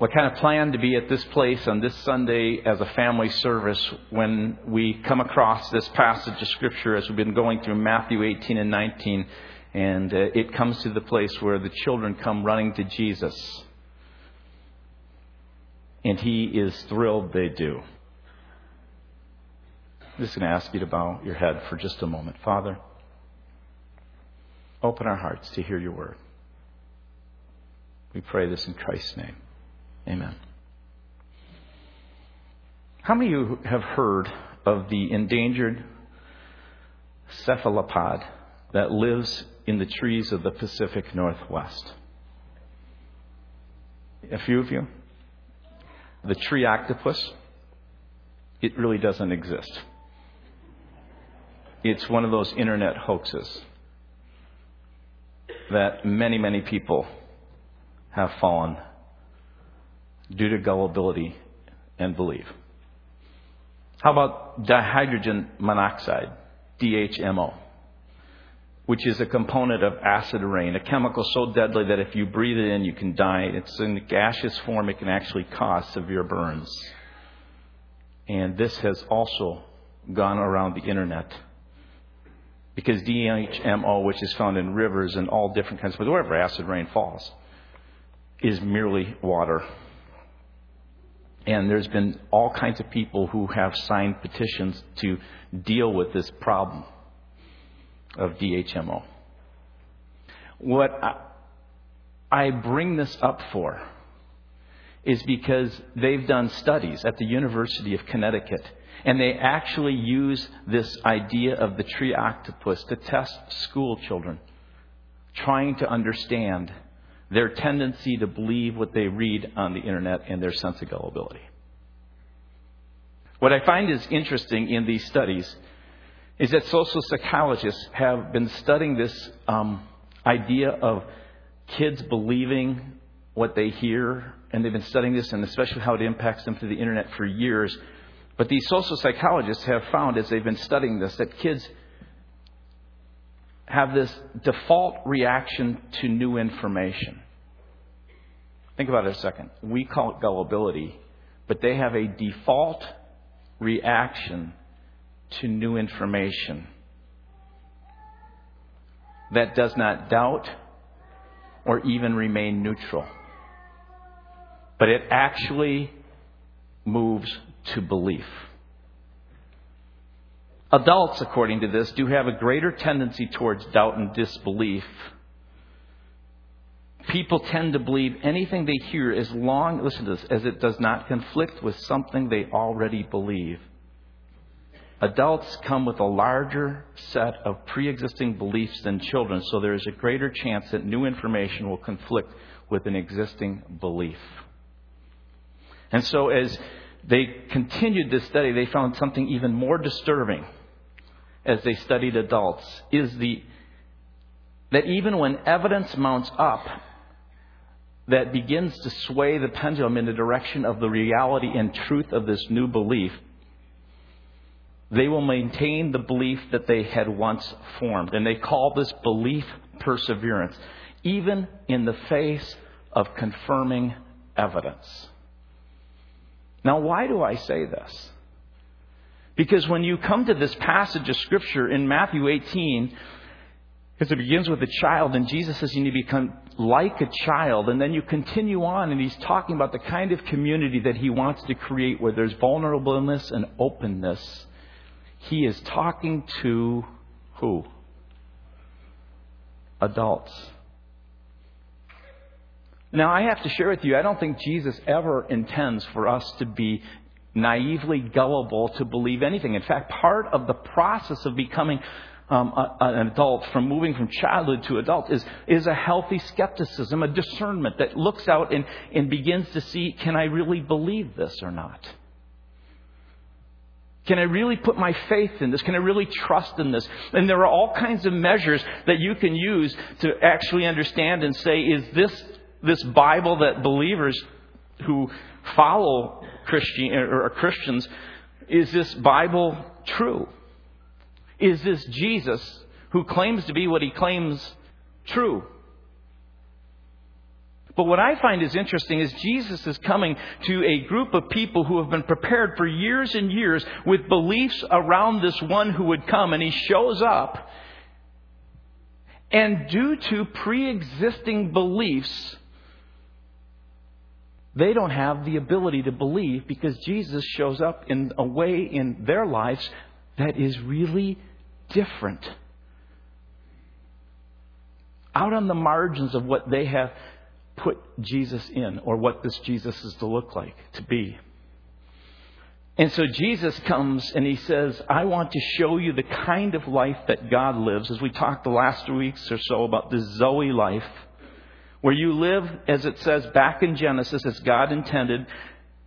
What kind of plan to be at this place on this Sunday as a family service when we come across this passage of Scripture as we've been going through Matthew 18 and 19, and uh, it comes to the place where the children come running to Jesus. And he is thrilled they do. I'm just going to ask you to bow your head for just a moment. Father, open our hearts to hear your word. We pray this in Christ's name. Amen. How many of you have heard of the endangered cephalopod that lives in the trees of the Pacific Northwest? A few of you? The tree octopus? It really doesn't exist. It's one of those internet hoaxes that many, many people have fallen due to gullibility and belief. How about dihydrogen monoxide, DHMO, which is a component of acid rain, a chemical so deadly that if you breathe it in, you can die. It's in gaseous form, it can actually cause severe burns. And this has also gone around the internet. Because DHMO, which is found in rivers and all different kinds of, wherever acid rain falls, is merely water. And there's been all kinds of people who have signed petitions to deal with this problem of DHMO. What I bring this up for is because they've done studies at the University of Connecticut, and they actually use this idea of the tree octopus to test school children, trying to understand their tendency to believe what they read on the internet and their sense of gullibility. What I find is interesting in these studies is that social psychologists have been studying this um, idea of kids believing what they hear, and they've been studying this and especially how it impacts them through the internet for years. But these social psychologists have found, as they've been studying this, that kids have this default reaction to new information. Think about it a second. We call it gullibility, but they have a default reaction to new information that does not doubt or even remain neutral, but it actually moves to belief. Adults, according to this, do have a greater tendency towards doubt and disbelief. People tend to believe anything they hear as long, listen to this, as it does not conflict with something they already believe. Adults come with a larger set of pre existing beliefs than children, so there is a greater chance that new information will conflict with an existing belief. And so, as they continued this study, they found something even more disturbing as they studied adults is the that even when evidence mounts up that begins to sway the pendulum in the direction of the reality and truth of this new belief, they will maintain the belief that they had once formed. And they call this belief perseverance, even in the face of confirming evidence. Now, why do I say this? Because when you come to this passage of Scripture in Matthew 18, because it begins with a child, and Jesus says you need to become like a child, and then you continue on, and he's talking about the kind of community that he wants to create where there's vulnerableness and openness. He is talking to who? Adults. Now, I have to share with you, I don't think Jesus ever intends for us to be naively gullible to believe anything. In fact, part of the process of becoming um, a, an adult, from moving from childhood to adult, is, is a healthy skepticism, a discernment that looks out and, and begins to see can I really believe this or not? Can I really put my faith in this? Can I really trust in this? And there are all kinds of measures that you can use to actually understand and say, is this this Bible that believers who follow Christian or Christians, is this Bible true? Is this Jesus who claims to be what he claims true? But what I find is interesting is Jesus is coming to a group of people who have been prepared for years and years with beliefs around this one who would come, and he shows up. And due to pre existing beliefs, they don't have the ability to believe because Jesus shows up in a way in their lives that is really different. Out on the margins of what they have put Jesus in or what this Jesus is to look like, to be. And so Jesus comes and he says, I want to show you the kind of life that God lives, as we talked the last weeks or so about the Zoe life where you live, as it says back in Genesis, as God intended,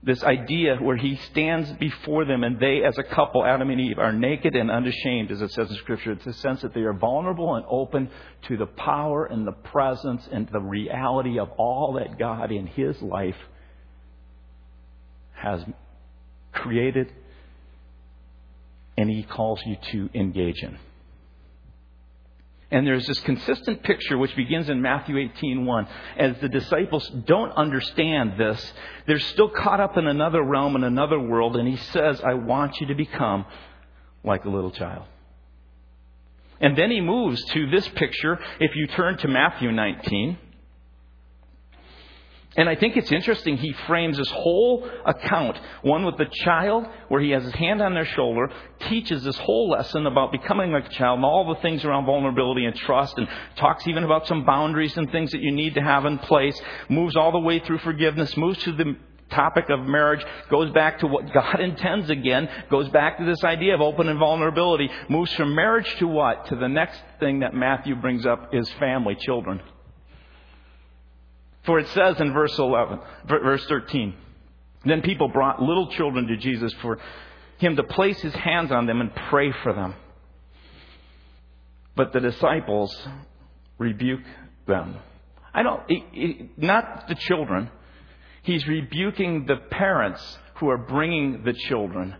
this idea where He stands before them and they, as a couple, Adam and Eve, are naked and unashamed, as it says in Scripture. It's a sense that they are vulnerable and open to the power and the presence and the reality of all that God in His life has created and He calls you to engage in. And there's this consistent picture which begins in Matthew 18:1. As the disciples don't understand this, they're still caught up in another realm in another world, and he says, "I want you to become like a little child." And then he moves to this picture. If you turn to Matthew 19, and I think it's interesting, he frames this whole account, one with the child, where he has his hand on their shoulder, teaches this whole lesson about becoming like a child and all the things around vulnerability and trust, and talks even about some boundaries and things that you need to have in place, moves all the way through forgiveness, moves to the topic of marriage, goes back to what God intends again, goes back to this idea of open and vulnerability, moves from marriage to what? To the next thing that Matthew brings up is family, children. For it says in verse 11, verse 13, then people brought little children to Jesus for him to place his hands on them and pray for them. But the disciples rebuke them. I don't, not the children. He's rebuking the parents who are bringing the children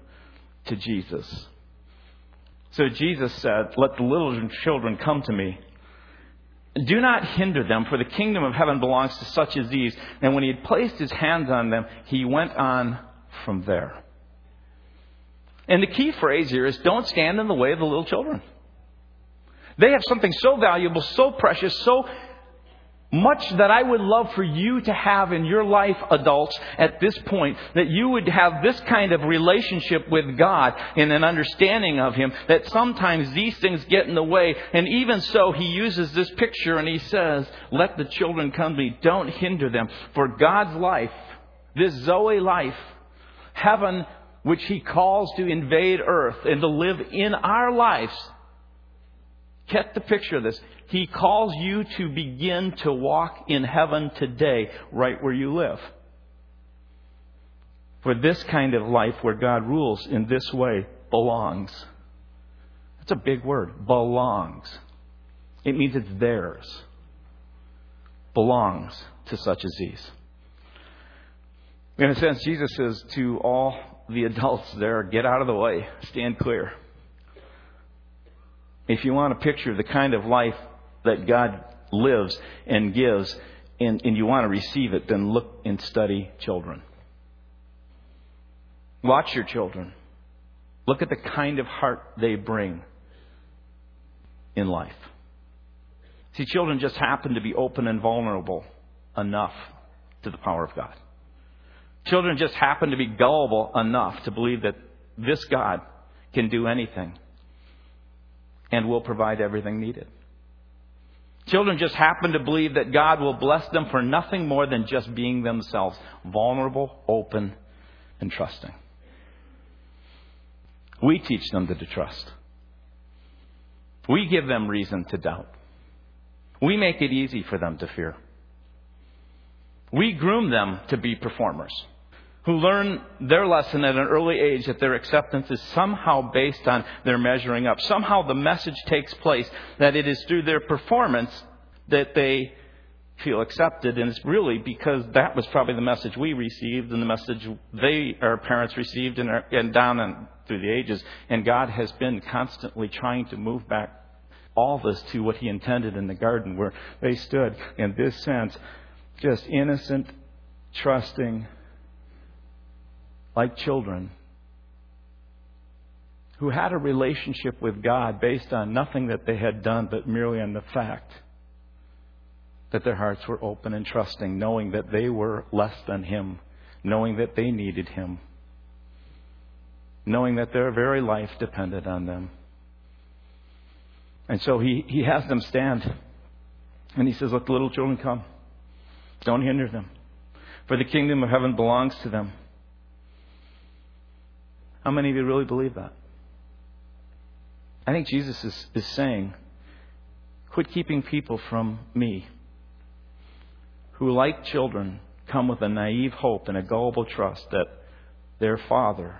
to Jesus. So Jesus said, Let the little children come to me do not hinder them, for the kingdom of heaven belongs to such as these. And when he had placed his hands on them, he went on from there. And the key phrase here is don't stand in the way of the little children. They have something so valuable, so precious, so much that I would love for you to have in your life, adults, at this point, that you would have this kind of relationship with God and an understanding of Him, that sometimes these things get in the way. And even so, He uses this picture and He says, Let the children come to me. Don't hinder them. For God's life, this Zoe life, heaven, which He calls to invade earth and to live in our lives, Get the picture of this. He calls you to begin to walk in heaven today, right where you live. For this kind of life where God rules in this way belongs. That's a big word. Belongs. It means it's theirs. Belongs to such as these. In a sense, Jesus says to all the adults there, get out of the way, stand clear if you want a picture of the kind of life that God lives and gives, and, and you want to receive it, then look and study children. Watch your children. Look at the kind of heart they bring in life. See, children just happen to be open and vulnerable enough to the power of God. Children just happen to be gullible enough to believe that this God can do anything and will provide everything needed. Children just happen to believe that God will bless them for nothing more than just being themselves, vulnerable, open, and trusting. We teach them to trust. We give them reason to doubt. We make it easy for them to fear. We groom them to be performers who learn their lesson at an early age that their acceptance is somehow based on their measuring up. Somehow the message takes place that it is through their performance that they feel accepted, and it's really because that was probably the message we received and the message they, our parents, received and, and down and through the ages. And God has been constantly trying to move back all this to what He intended in the garden, where they stood in this sense just innocent, trusting, like children who had a relationship with God based on nothing that they had done, but merely on the fact that their hearts were open and trusting, knowing that they were less than Him, knowing that they needed Him, knowing that their very life depended on them. And so He, he has them stand. And He says, Let the little children come. Don't hinder them. For the kingdom of heaven belongs to them. How many of you really believe that? I think Jesus is, is saying, quit keeping people from me who, like children, come with a naive hope and a gullible trust that their Father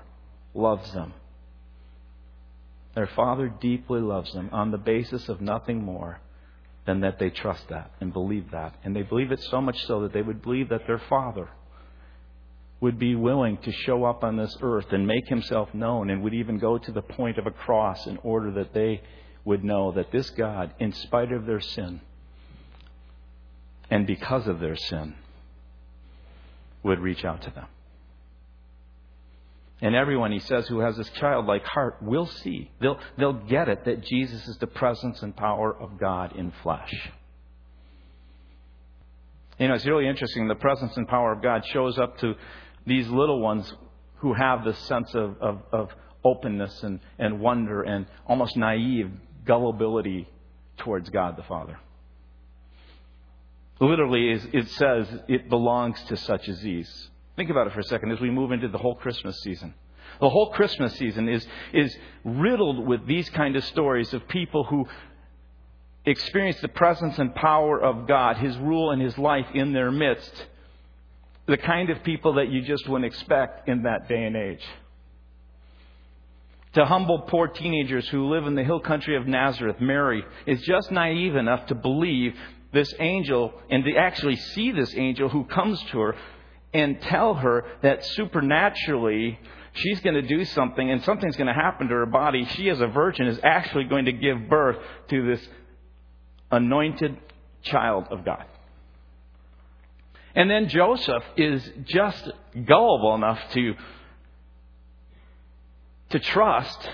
loves them. Their Father deeply loves them on the basis of nothing more than that they trust that and believe that. And they believe it so much so that they would believe that their Father would be willing to show up on this earth and make himself known and would even go to the point of a cross in order that they would know that this God, in spite of their sin and because of their sin, would reach out to them. And everyone, he says, who has this childlike heart will see. They'll, they'll get it that Jesus is the presence and power of God in flesh. You know, it's really interesting. The presence and power of God shows up to these little ones who have this sense of, of, of openness and, and wonder and almost naive gullibility towards God the Father. Literally, it says it belongs to such as these. Think about it for a second as we move into the whole Christmas season. The whole Christmas season is, is riddled with these kind of stories of people who experience the presence and power of God, His rule and His life in their midst the kind of people that you just wouldn't expect in that day and age. To humble poor teenagers who live in the hill country of Nazareth, Mary is just naive enough to believe this angel and to actually see this angel who comes to her and tell her that supernaturally she's going to do something and something's going to happen to her body. She, as a virgin, is actually going to give birth to this anointed child of God. And then Joseph is just gullible enough to, to trust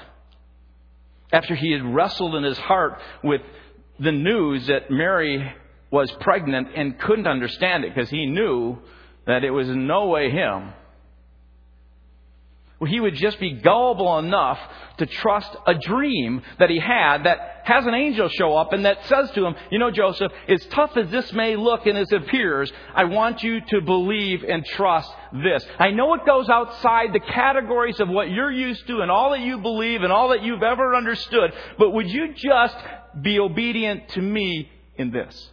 after he had wrestled in his heart with the news that Mary was pregnant and couldn't understand it because he knew that it was in no way him where he would just be gullible enough to trust a dream that he had that has an angel show up and that says to him, You know, Joseph, as tough as this may look and as it appears, I want you to believe and trust this. I know it goes outside the categories of what you're used to and all that you believe and all that you've ever understood, but would you just be obedient to me in this?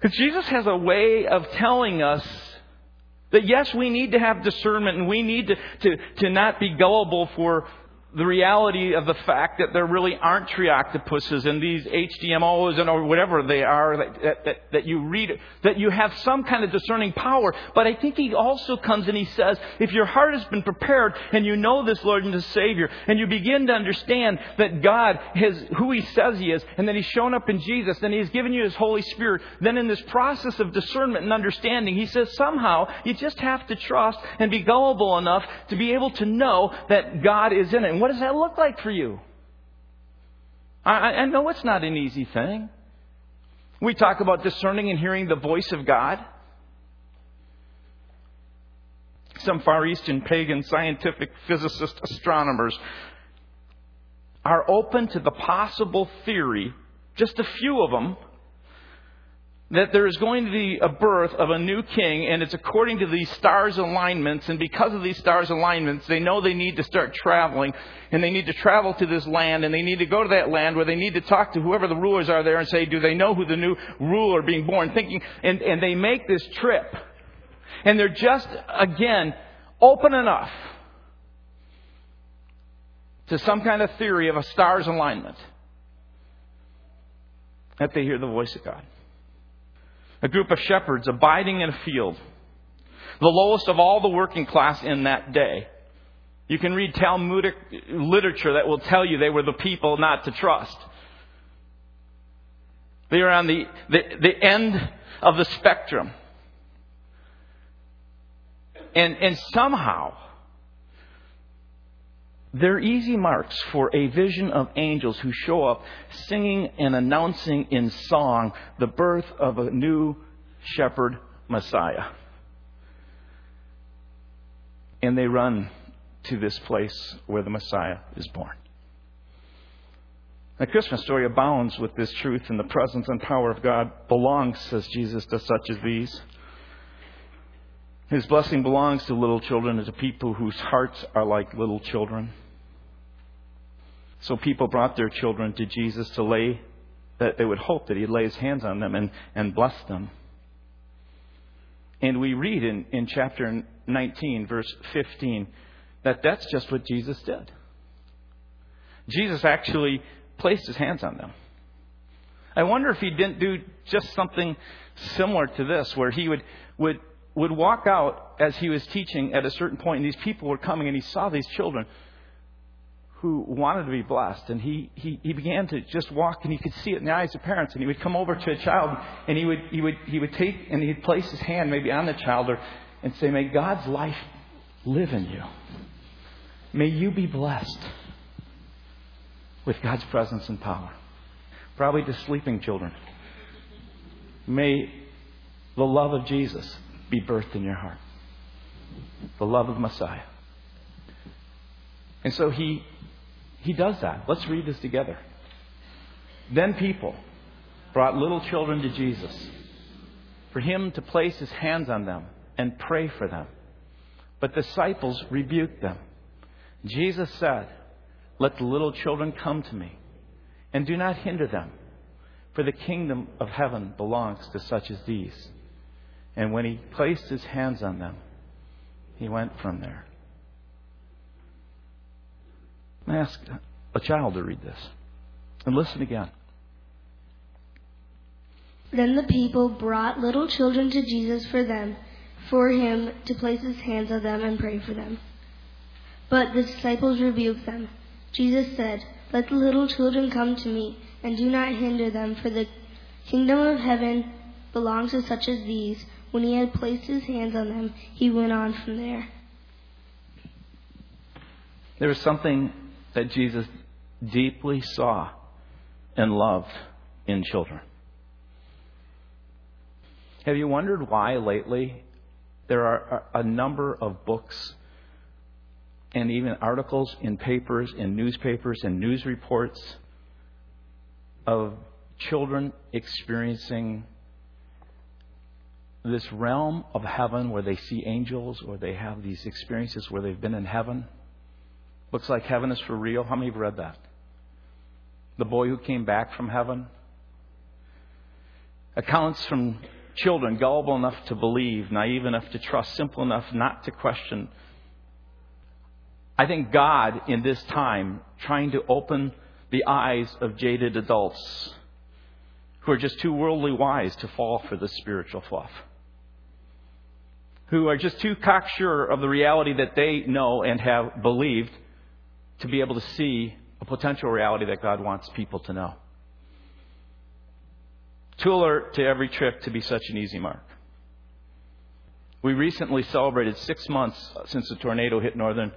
Because Jesus has a way of telling us that yes, we need to have discernment and we need to, to, to not be gullible for the reality of the fact that there really aren't tree octopuses and these HDMOs and or whatever they are that, that, that, you read, that you have some kind of discerning power. But I think he also comes and he says, if your heart has been prepared and you know this Lord and the Savior and you begin to understand that God is who he says he is and that he's shown up in Jesus and he's given you his Holy Spirit, then in this process of discernment and understanding, he says somehow you just have to trust and be gullible enough to be able to know that God is in it. And what does that look like for you? I, I know it's not an easy thing. We talk about discerning and hearing the voice of God. Some Far Eastern pagan scientific physicist astronomers are open to the possible theory, just a few of them, that there is going to be a birth of a new king, and it's according to these stars alignments. And because of these stars alignments, they know they need to start traveling, and they need to travel to this land, and they need to go to that land where they need to talk to whoever the rulers are there and say, do they know who the new ruler being born? Thinking, and, and they make this trip, and they're just again open enough to some kind of theory of a stars alignment that they hear the voice of God a group of shepherds abiding in a field, the lowest of all the working class in that day. You can read Talmudic literature that will tell you they were the people not to trust. They are on the, the, the end of the spectrum. And, and somehow, they're easy marks for a vision of angels who show up singing and announcing in song the birth of a new shepherd Messiah. And they run to this place where the Messiah is born. The Christmas story abounds with this truth, and the presence and power of God belongs, says Jesus, to such as these. His blessing belongs to little children and to people whose hearts are like little children. So people brought their children to Jesus to lay, that they would hope that he'd lay his hands on them and, and bless them. And we read in, in chapter 19, verse 15, that that's just what Jesus did. Jesus actually placed his hands on them. I wonder if he didn't do just something similar to this, where he would, would, would walk out as he was teaching at a certain point, and these people were coming, and he saw these children who wanted to be blessed. And he, he, he began to just walk, and he could see it in the eyes of parents. And he would come over to a child, and he would, he would, he would take, and he'd place his hand maybe on the child or, and say, May God's life live in you. May you be blessed with God's presence and power. Probably to sleeping children. May the love of Jesus be birthed in your heart. The love of Messiah. And so he he does that. Let's read this together. Then people brought little children to Jesus for him to place his hands on them and pray for them. But disciples rebuked them. Jesus said, Let the little children come to me, and do not hinder them, for the kingdom of heaven belongs to such as these. And when he placed his hands on them, he went from there. Ask a child to read this. And listen again. Then the people brought little children to Jesus for them, for him to place his hands on them and pray for them. But the disciples rebuked them. Jesus said, Let the little children come to me, and do not hinder them, for the kingdom of heaven belongs to such as these. When he had placed his hands on them, he went on from there. There was something that Jesus deeply saw and loved in children. Have you wondered why lately there are a number of books and even articles in papers, in newspapers, and news reports of children experiencing this realm of heaven where they see angels or they have these experiences where they've been in heaven? Looks like heaven is for real. How many have read that? The boy who came back from heaven. Accounts from children gullible enough to believe, naive enough to trust, simple enough not to question. I think God, in this time, trying to open the eyes of jaded adults who are just too worldly wise to fall for this spiritual fluff, who are just too cocksure of the reality that they know and have believed to be able to see a potential reality that God wants people to know. Too alert to every trick to be such an easy mark. We recently celebrated six months since the tornado hit northern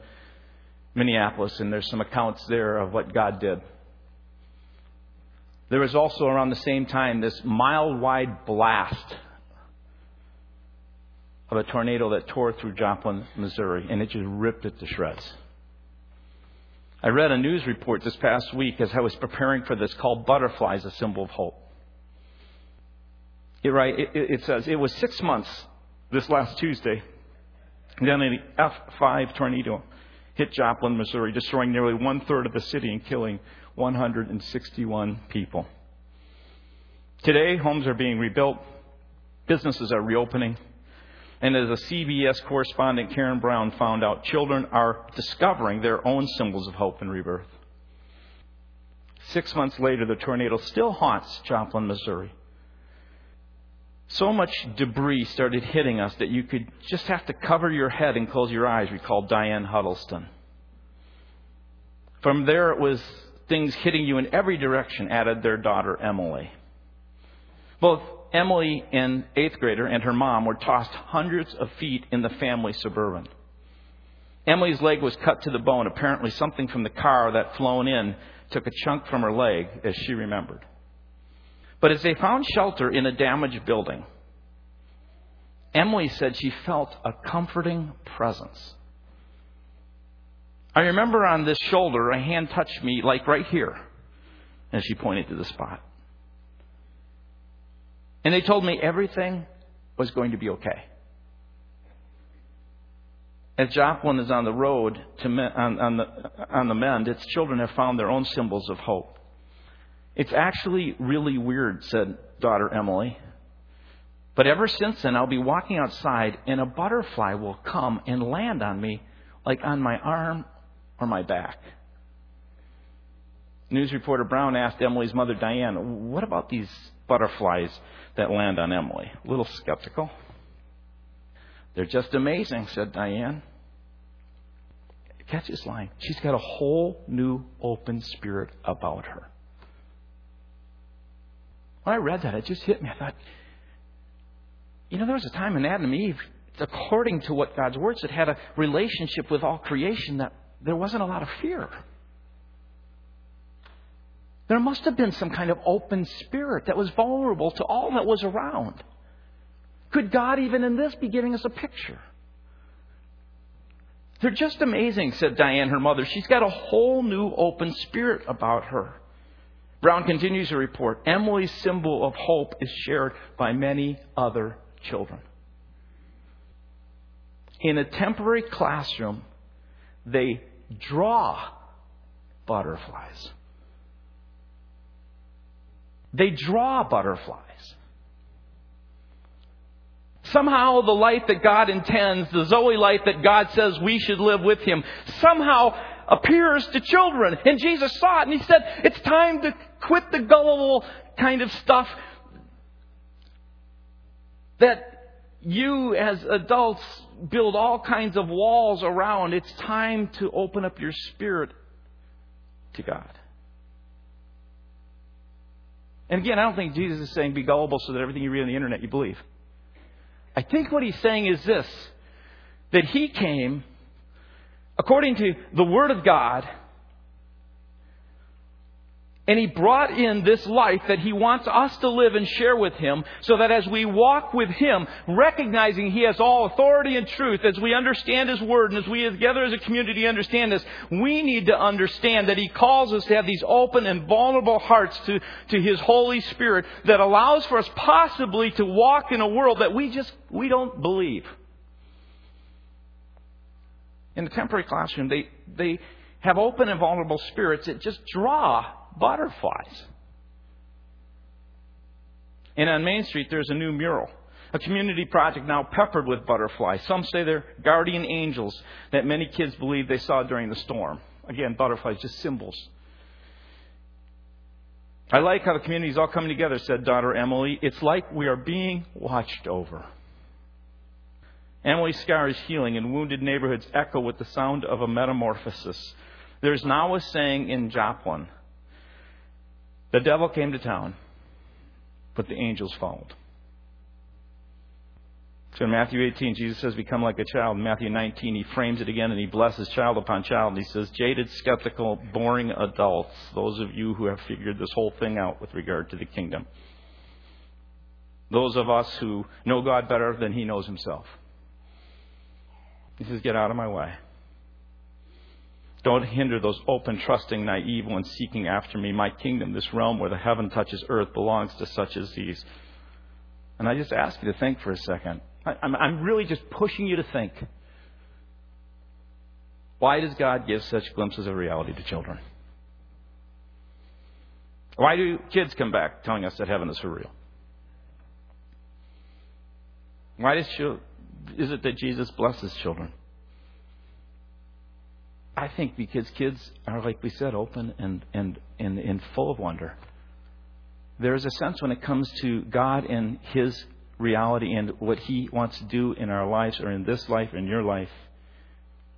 Minneapolis, and there's some accounts there of what God did. There was also around the same time this mile wide blast of a tornado that tore through Joplin, Missouri, and it just ripped it to shreds. I read a news report this past week as I was preparing for this called Butterflies, a Symbol of Hope. It, right, it, it says it was six months this last Tuesday. Then an F5 tornado hit Joplin, Missouri, destroying nearly one third of the city and killing 161 people. Today, homes are being rebuilt, businesses are reopening, and as a CBS correspondent, Karen Brown, found out, children are discovering their own symbols of hope and rebirth. Six months later, the tornado still haunts Joplin, Missouri. So much debris started hitting us that you could just have to cover your head and close your eyes, recalled Diane Huddleston. From there, it was things hitting you in every direction, added their daughter, Emily. Both Emily, an eighth grader, and her mom were tossed hundreds of feet in the family suburban. Emily's leg was cut to the bone. Apparently, something from the car that flown in took a chunk from her leg, as she remembered. But as they found shelter in a damaged building, Emily said she felt a comforting presence. I remember on this shoulder, a hand touched me, like right here, and she pointed to the spot. And they told me everything was going to be okay. As Joplin is on the road to on, on, the, on the mend, its children have found their own symbols of hope. It's actually really weird, said daughter Emily. But ever since then, I'll be walking outside and a butterfly will come and land on me, like on my arm or my back. News reporter Brown asked Emily's mother, Diane, what about these butterflies that land on Emily? A little skeptical. They're just amazing, said Diane. Catch this line. She's got a whole new open spirit about her. When I read that, it just hit me. I thought, you know, there was a time in Adam and Eve, according to what God's Word said, had a relationship with all creation that there wasn't a lot of fear. There must have been some kind of open spirit that was vulnerable to all that was around. Could God, even in this, be giving us a picture? They're just amazing, said Diane, her mother. She's got a whole new open spirit about her. Brown continues to report Emily's symbol of hope is shared by many other children. In a temporary classroom, they draw butterflies. They draw butterflies. Somehow the life that God intends, the Zoe life that God says we should live with Him, somehow appears to children. And Jesus saw it and He said, it's time to quit the gullible kind of stuff that you as adults build all kinds of walls around. It's time to open up your spirit to God. And again, I don't think Jesus is saying be gullible so that everything you read on the internet you believe. I think what he's saying is this that he came, according to the Word of God, and he brought in this life that he wants us to live and share with him so that as we walk with him, recognizing he has all authority and truth, as we understand his word and as we together as a community understand this, we need to understand that he calls us to have these open and vulnerable hearts to, to his Holy Spirit that allows for us possibly to walk in a world that we just, we don't believe. In the temporary classroom, they, they have open and vulnerable spirits that just draw butterflies. And on Main Street, there's a new mural. A community project now peppered with butterflies. Some say they're guardian angels that many kids believe they saw during the storm. Again, butterflies, just symbols. I like how the community is all coming together, said daughter Emily. It's like we are being watched over. Emily's scar is healing, and wounded neighborhoods echo with the sound of a metamorphosis. There's now a saying in Joplin the devil came to town, but the angels followed. So in Matthew 18, Jesus says, Become like a child. In Matthew 19, he frames it again and he blesses child upon child. And he says, Jaded, skeptical, boring adults, those of you who have figured this whole thing out with regard to the kingdom. Those of us who know God better than he knows himself. He says, Get out of my way. Don't hinder those open, trusting, naive ones seeking after me. My kingdom, this realm where the heaven touches earth, belongs to such as these. And I just ask you to think for a second. I'm really just pushing you to think. Why does God give such glimpses of reality to children? Why do kids come back telling us that heaven is for real? Why is it that Jesus blesses children? I think because kids are, like we said, open and, and, and, and full of wonder. There's a sense when it comes to God and His reality and what He wants to do in our lives or in this life, in your life,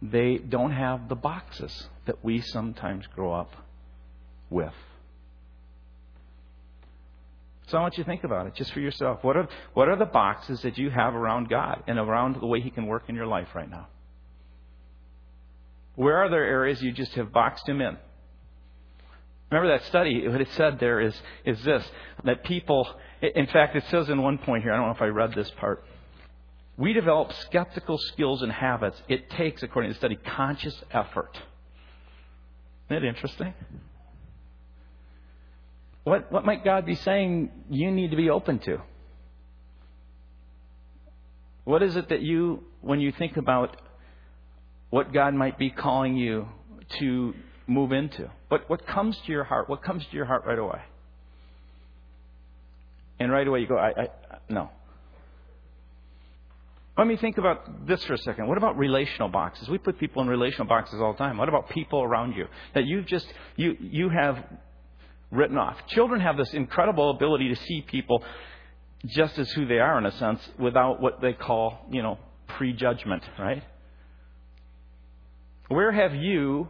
they don't have the boxes that we sometimes grow up with. So I want you to think about it just for yourself. What are, what are the boxes that you have around God and around the way He can work in your life right now? Where are there areas you just have boxed Him in? Remember that study, what it said there is, is this that people, in fact, it says in one point here, I don't know if I read this part. We develop skeptical skills and habits. It takes, according to the study, conscious effort. Isn't that interesting? What, what might God be saying you need to be open to? What is it that you, when you think about what God might be calling you to move into? What, what comes to your heart? What comes to your heart right away? And right away you go, I, I no. Let me think about this for a second. What about relational boxes? We put people in relational boxes all the time. What about people around you that you've just you you have written off. Children have this incredible ability to see people just as who they are, in a sense, without what they call, you know, prejudgment, right? Where have you,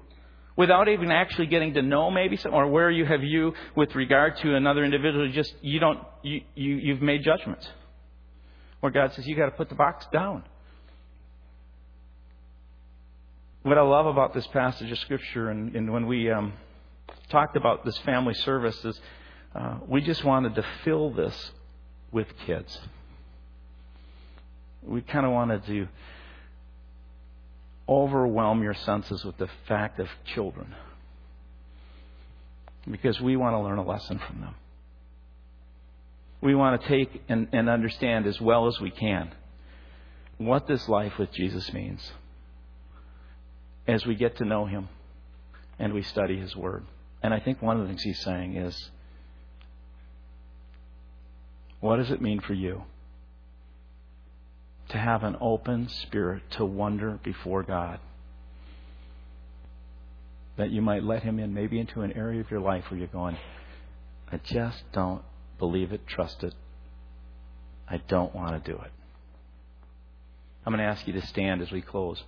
without even actually getting to know maybe, or where you have you with regard to another individual, just you don't, you, you you've made judgments, where God says you got to put the box down. What I love about this passage of scripture, and, and when we um, talked about this family service is uh, we just wanted to fill this with kids. We kind of wanted to overwhelm your senses with the fact of children because we want to learn a lesson from them. We want to take and, and understand as well as we can what this life with Jesus means as we get to know Him and we study His Word. And I think one of the things he's saying is, what does it mean for you to have an open spirit to wonder before God? That you might let him in maybe into an area of your life where you're going, I just don't believe it, trust it. I don't want to do it. I'm going to ask you to stand as we close.